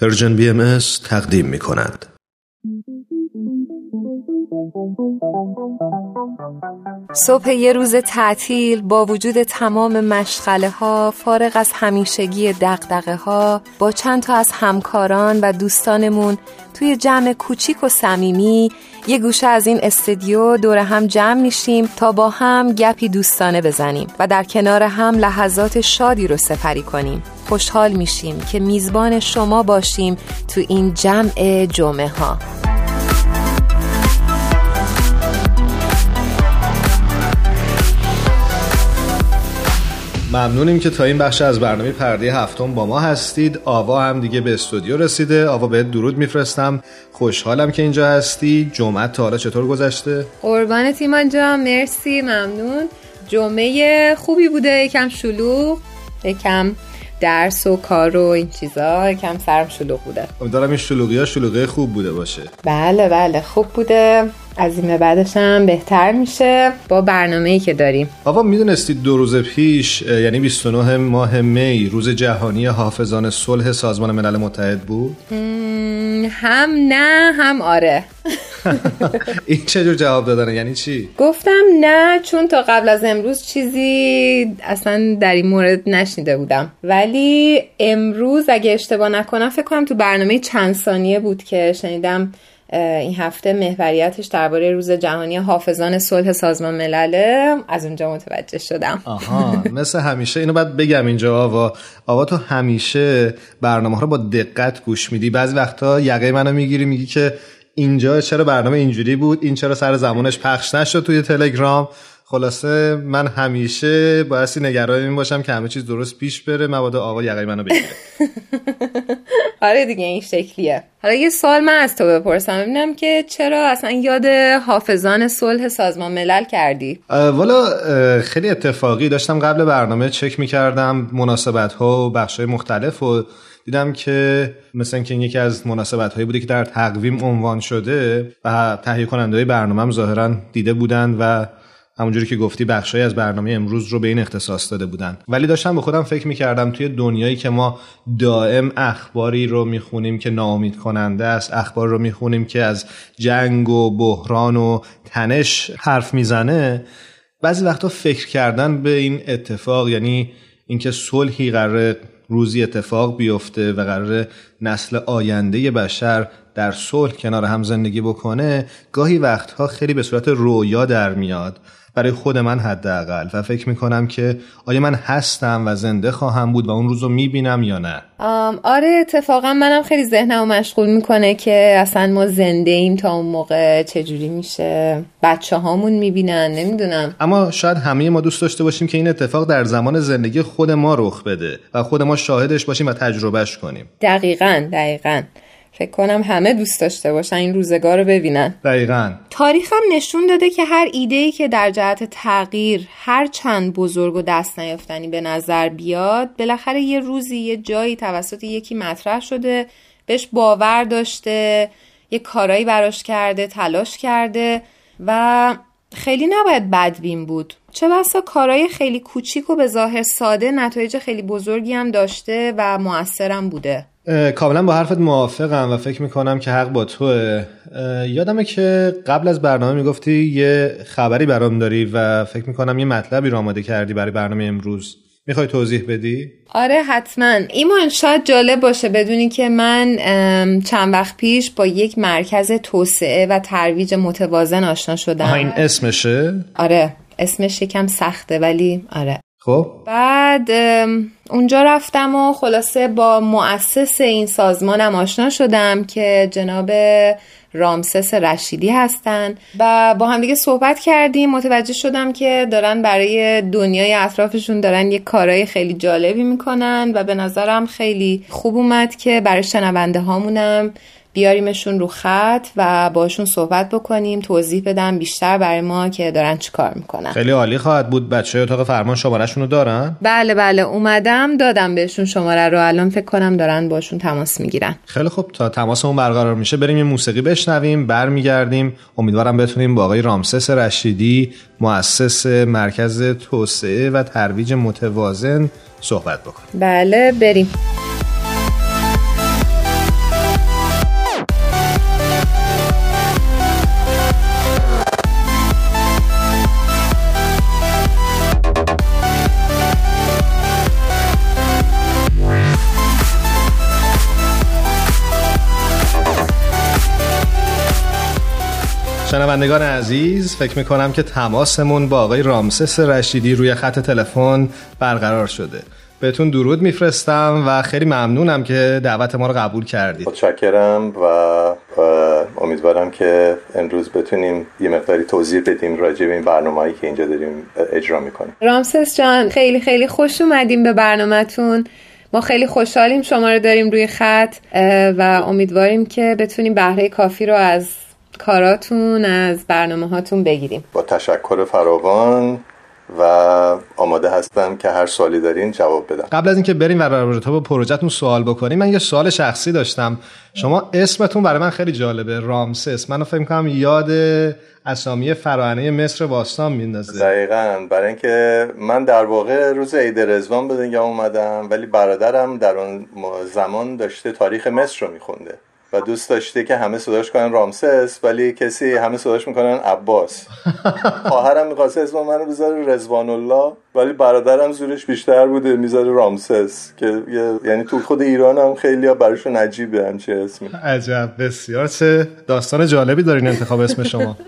Persian BM تقدیم می کند. صبح یه روز تعطیل با وجود تمام مشغله ها فارغ از همیشگی دغدغه ها با چند تا از همکاران و دوستانمون توی جمع کوچیک و صمیمی یه گوشه از این استدیو دور هم جمع میشیم تا با هم گپی دوستانه بزنیم و در کنار هم لحظات شادی رو سپری کنیم. خوشحال میشیم که میزبان شما باشیم تو این جمع جمعه ها ممنونیم که تا این بخش از برنامه پرده هفتم با ما هستید. آوا هم دیگه به استودیو رسیده. آوا بهت درود میفرستم. خوشحالم که اینجا هستی. جمعه تا حالا چطور گذشته؟ قربان تیمان جان مرسی ممنون. جمعه خوبی بوده یکم شلوغ یکم درس و کار و این چیزا یکم سرم شلوغ بوده. امیدوارم این شلوغی ها شلوغی خوب بوده باشه. بله بله خوب بوده. از این بعدش هم بهتر میشه با برنامه ای که داریم. آقا می‌دونستید دو روز پیش یعنی 29 ماه می روز جهانی حافظان صلح سازمان ملل متحد بود؟ هم نه هم آره. این چجور جواب دادن یعنی چی؟ گفتم نه چون تا قبل از امروز چیزی اصلا در این مورد نشنیده بودم. ولی امروز اگه اشتباه نکنم فکر کنم تو برنامه چند ثانیه بود که شنیدم این هفته محوریتش درباره روز جهانی حافظان صلح سازمان ملله از اونجا متوجه شدم. آها مثل همیشه. اینو باید بگم اینجا آوا. آوا تو همیشه برنامه ها رو با دقت گوش میدی. بعضی وقتا یقه منو می‌گیری میگی که اینجا چرا برنامه اینجوری بود؟ این چرا سر زمانش پخش نشد توی تلگرام؟ خلاصه من همیشه بایستی نگران این باشم که همه چیز درست پیش بره. مبادا آقا یقه منو بگیره. آره دیگه این شکلیه. حالا یه سوال من از تو بپرسم. ببینم که چرا اصلا یاد حافظان صلح سازمان ملل کردی؟ والا خیلی اتفاقی. داشتم قبل برنامه چک می‌کردم. مناسبت ها و بخش های مختلف و دیدم که مثلا که یکی از مناسبت هایی بوده که در تقویم عنوان شده و تهیه کننده برنامه هم ظاهرا دیده بودن و همونجوری که گفتی بخشی از برنامه امروز رو به این اختصاص داده بودن. ولی داشتم به خودم فکر می‌کردم توی دنیایی که ما دائم اخباری رو می‌خونیم که ناامید کننده است اخبار رو می‌خونیم که از جنگ و بحران و تنش حرف می‌زنه بعضی وقتا فکر کردن به این اتفاق یعنی اینکه صلحی قرار روزی اتفاق بیفته و قرار نسل آینده بشر در صلح کنار هم زندگی بکنه گاهی وقتها خیلی به صورت رویا در میاد. برای خود من حداقل. و فکر می‌کنم که آیا من هستم و زنده خواهم بود و اون روز رو می‌بینم یا نه؟ آره اتفاقا منم خیلی ذهنم مشغول می‌کنه که اصلا ما زنده ایم تا اون موقع چجوری میشه. بچه هامون می‌بینن نمی‌دونم. اما شاید همه ما دوست داشته باشیم که این اتفاق در زمان زندگی خود ما رخ بده و خود ما شاهدش باشیم و تجربهش کنیم. دقیقا دقیقا. فکر کنم همه دوست داشته باشن این روزگار رو ببینن. دقیقا. تاریخ هم نشون داده که هر ایده که در جهت تغییر هر چند بزرگ و دست نیافتنی به نظر بیاد بالاخره یه روزی یه جایی توسط یکی مطرح شده بهش باور داشته یه کارایی براش کرده تلاش کرده و خیلی نباید بدبین بود. چه بسا کارهای خیلی کوچیک و به ظاهر ساده نتایج خیلی بزرگی هم داشته و موثرم بوده. کاملا با حرفت موافقم و فکر می‌کنم که حق با توه. یادمه که قبل از برنامه می‌گفتی یه خبری برام داری و فکر می‌کنم یه مطلبی رو آماده کردی برای برنامه امروز. می‌خوای توضیح بدی؟ آره حتما. ایمان شاید جالب باشه بدونی که من چند وقت پیش با یک مرکز توسعه و ترویج متوازن آشنا شدم. این اسمشه؟ آره اسمش یکم سخته ولی آره. خب؟ بعد اونجا رفتم و خلاصه با مؤسس این سازمانم آشنا شدم که جناب رامسس رشیدی هستن و با هم دیگه صحبت کردیم. متوجه شدم که دارن برای دنیای اطرافشون دارن یه کارهای خیلی جالبی می‌کنن و به نظرم خیلی خوب اومد که برای شنونده هامونم بیاریمشون رو خط و باشون صحبت بکنیم توضیح بدم بیشتر برای ما که دارن چی کار می‌کنن. خیلی عالی خواهد بود. بچه اتاق فرمان شمارهشون رو دارن؟ بله بله. اومدم دادم بهشون شماره رو. الان فکر کنم دارن باشون تماس می‌گیرن. خیلی خوب. تا تماسمون برقرار میشه بریم یه موسیقی بشنویم برمیگردیم. امیدوارم بتونیم با آقای رامسس رشیدی مؤسس مرکز توسعه و ترویج متوازن صحبت بکنیم. بله بریم. شنوندگان عزیز فکر می‌کنم که تماسمون با آقای رامسس رشیدی روی خط تلفن برقرار شده. بهتون درود میفرستم و خیلی ممنونم که دعوت ما رو قبول کردید. متشکرم و امیدوارم که امروز بتونیم یه مقداری توضیح بدیم راجع به این برنامه‌ای که اینجا داریم اجرا می‌کنیم. رامسس جان خیلی خیلی خوش اومدیم به برنامهتون. ما خیلی خوشحالیم شما رو داریم روی خط و امیدواریم که بتونیم بهره کافی رو از کاراتون از برنامه هاتون بگیریم. با تشکر فراوان و آماده هستم که هر سوالی دارین جواب بدم. قبل از اینکه بریم و رابطه با پروژهتون سوال بکنیم من یه سوال شخصی داشتم. شما اسمتون برای من خیلی جالبه رامسس. منو فکر کنم یاد اسامی فراعنه مصر باستان میندازه دقیقا. برای اینکه من در واقع روز عید رزوان به دنیا اومدم ولی برادرم در اون زمان داشته تاریخ مصر رو میخونده. و دوست داشته که همه صداش کنن رامسس ولی کسی همه صداش می‌کنن عباس. خواهرم می‌خواسته اسم منو بذاره رزوان الله ولی برادرم زورش بیشتر بوده می‌ذاره رامسس که یعنی تو خود ایران هم خیلی براشون عجیبه همچه اسمی. عجب بسیار چه داستان جالبی دارین انتخاب اسم شما.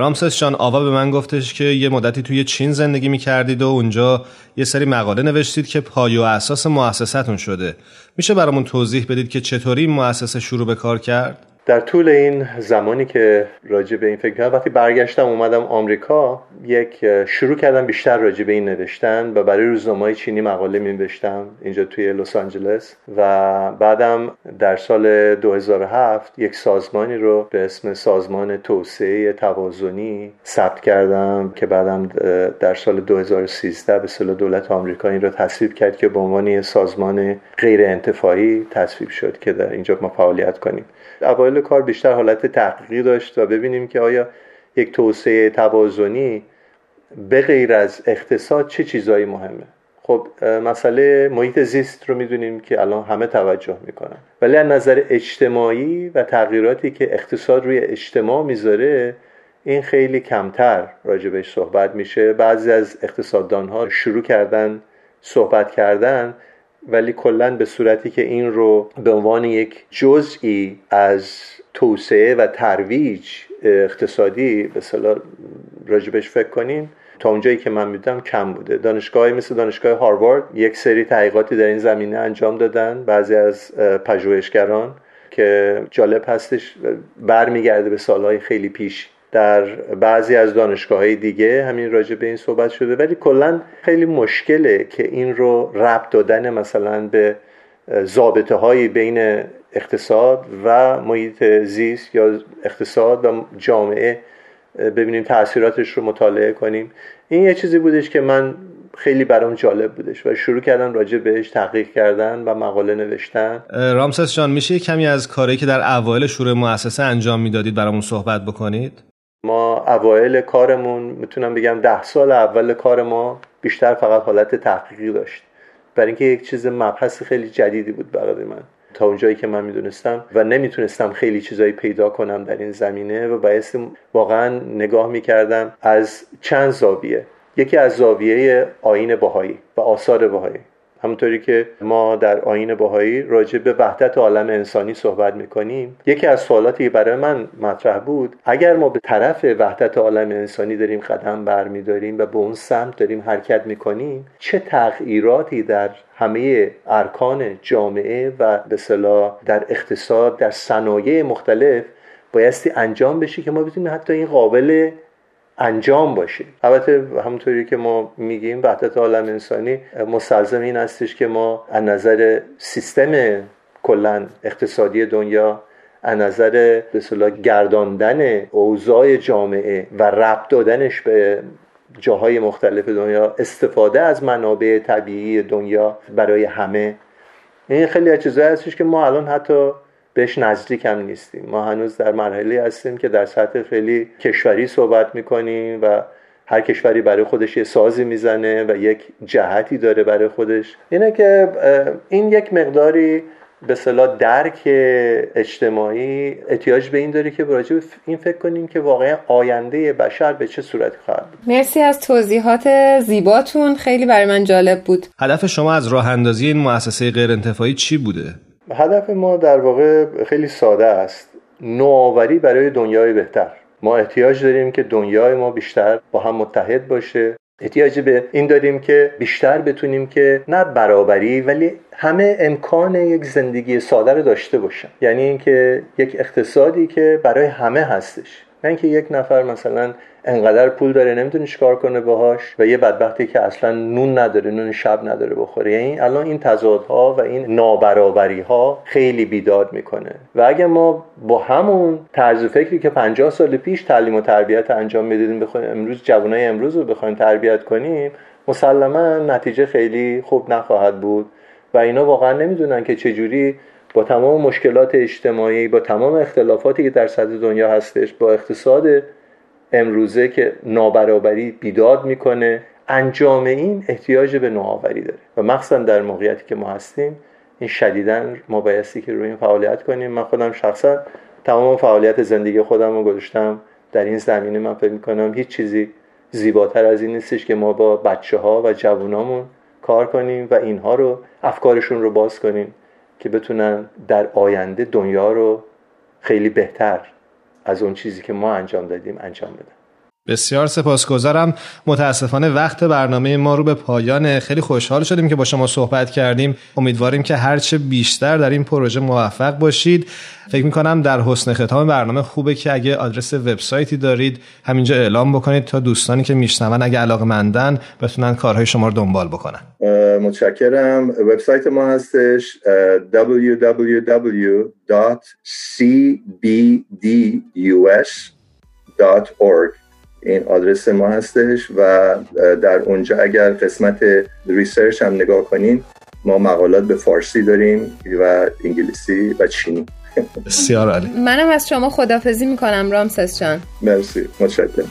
رامسس جان آوا به من گفتش که یه مدتی توی چین زندگی می‌کردید و اونجا یه سری مقاله نوشتید که پای و اساس مؤسستون شده میشه برامون توضیح بدید که چطوری این مؤسسه شروع به کار کرد؟ در طول این زمانی که راجع به این فکر کردم وقتی برگشتم اومدم آمریکا یک شروع کردم بیشتر راجع به این نوشتن و برای روزنامه چینی مقاله می نوشتم اینجا توی لس آنجلس و بعدم در سال 2007 یک سازمانی رو به اسم سازمان توسعه توازنی ثبت کردم که بعدم در سال 2013 به صلاح دولت آمریکا این رو تصویب کرد که به عنوان سازمان غیر انتفاعی تصویب شد که در اینجا ما فعالیت کنیم. اوایل کار بیشتر حالت تحقیقی داشت و ببینیم که آیا یک توسعه توازنی به غیر از اقتصاد چه چیزایی مهمه. خب مسئله محیط زیست رو می‌دونیم که الان همه توجه می‌کنن. ولی از نظر اجتماعی و تغییراتی که اقتصاد روی اجتماع می‌ذاره این خیلی کمتر راجبش صحبت میشه. بعضی از اقتصاددان ها شروع کردن صحبت کردن ولی کلا به صورتی که این رو به عنوان یک جزئی از توسعه و ترویج اقتصادی به صلاح راجبش فکر کنیم تا اونجایی که من می‌دونم کم بوده. دانشگاهی مثل دانشگاه هاروارد یک سری تحقیقاتی در این زمینه انجام دادن بعضی از پژوهشگران که جالب هستش برمیگرده به سالهای خیلی پیش. در بعضی از دانشگاه های دیگه همین راجع به این صحبت شده. ولی کلا خیلی مشکله که این رو ربط دادن مثلا به زابطه های بین اقتصاد و محیط زیست یا اقتصاد و جامعه. ببینیم تاثیراتش رو مطالعه کنیم. این یه چیزی بودش که من خیلی برام جالب بودش و شروع کردن راجع بهش تحقیق کردن و مقاله نوشتن. رامسس جان میشه کمی از کاری که در اوایل شروع مؤسسه انجام می‌دادید برامون صحبت بکنید؟ ما اوایل کارمون می‌تونم بگم ده سال اول کار ما بیشتر فقط حالت تحقیقی داشت. برای اینکه یک چیز مبحث خیلی جدیدی بود برای من. تا اونجایی که من می‌دونستم و نمی‌تونستم خیلی چیزایی پیدا کنم در این زمینه و باعث واقعا نگاه می‌کردم از چند زاویه. یکی از زاویه آین باهایی و آثار باهایی همونطوری که ما در آین باهایی راجع به وحدت عالم انسانی صحبت می‌کنیم یکی از سوالاتی برای من مطرح بود اگر ما به طرف وحدت عالم انسانی داریم قدم برمیداریم و به اون سمت داریم حرکت می‌کنیم چه تغییراتی در همه ارکان جامعه و به صلاح در اقتصاد در صنایع مختلف بایستی انجام بشه که ما بتونیم حتی این قابل انجام باشه. البته همونطوری که ما میگیم وحدت عالم انسانی مستلزم این هستش که ما از نظر سیستم کلا اقتصادی دنیا از نظر به گرداندن اوضاع جامعه و ربط دادنش به جاهای مختلف دنیا استفاده از منابع طبیعی دنیا برای همه. این خیلی از چیزایی هستش که ما الان حتی بهش نزدیک هم نیستیم. ما هنوز در مرحله هستیم که در سطح خیلی کشوری صحبت می‌کنیم و هر کشوری برای خودش یه سازی می‌زنه و یک جهتی داره برای خودش. اینه که این یک مقداری به صلاح درک اجتماعی احتیاج به این داره که براجع این فکر کنیم که واقعا آینده بشر به چه صورتی خواهد بود. مرسی از توضیحات زیباتون. خیلی برای من جالب بود. هدف شما از راه اندازی این مؤسسه غیر انتفاعی چی بوده؟ هدف ما در واقع خیلی ساده است. نوآوری برای دنیای بهتر. ما احتیاج داریم که دنیای ما بیشتر با هم متحد باشه. احتیاج به این داریم که بیشتر بتونیم که نه برابری ولی همه امکان یک زندگی ساده رو داشته باشن. یعنی اینکه یک اقتصادی که برای همه هستش. نه اینکه یک نفر مثلا انقدر پول داره نمی‌تونه چیکار کنه باهاش و یه بدبختی که اصلا نون نداره نون شب نداره بخوره. یعنی الان این تضادها و این نابرابری ها خیلی بیداد می‌کنه. و اگه ما با همون طرز فکری که 50 سال پیش تعلیم و تربیت انجام می‌دادیم بخوایم امروز جوانای امروز رو بخوایم تربیت کنیم مسلما نتیجه خیلی خوب نخواهد بود. و اینا واقعا نمی‌دونن که چجوری با تمام مشکلات اجتماعی با تمام اختلافاتی که در سطح دنیا هستش با اقتصاد امروزه که نابرابری بیداد می‌کنه انجام این احتیاج به نوآوری داره. و مخصوصا در موقعیتی که ما هستیم این شدیدا ما بایستی که روی این فعالیت کنیم. من خودم شخصا تمام فعالیت زندگی خودم رو گذاشتم. در این زمینه من فکر می‌کنم هیچ چیزی زیباتر از این نیستش که ما با بچه ها و جوانامون کار کنیم و اینها رو افکارشون رو باز کنیم. که بتونن در آینده دنیا رو خیلی بهتر از اون چیزی که ما انجام دادیم انجام بدن. بسیار سپاسگزارم. متاسفانه وقت برنامه ما رو به پایان خیلی خوشحال شدیم که با شما صحبت کردیم. امیدواریم که هرچه بیشتر در این پروژه موفق باشید. فکر می‌کنم در حسن ختام برنامه خوبه که اگه آدرس وبسایتی دارید همینجا اعلام بکنید تا دوستانی که میشنون اگه علاقه مندن بتونن کارهای شما رو دنبال بکنن. متشکرم. وبسایت ما هستش www.cbdus.org این آدرس ما هستش و در اونجا اگر قسمت ریسرچ هم نگاه کنین ما مقالات به فارسی داریم و انگلیسی و چینی. بسیار عالی. منم از شما خدافزی می‌کنم رامسس جان. مرسی. متشکرم.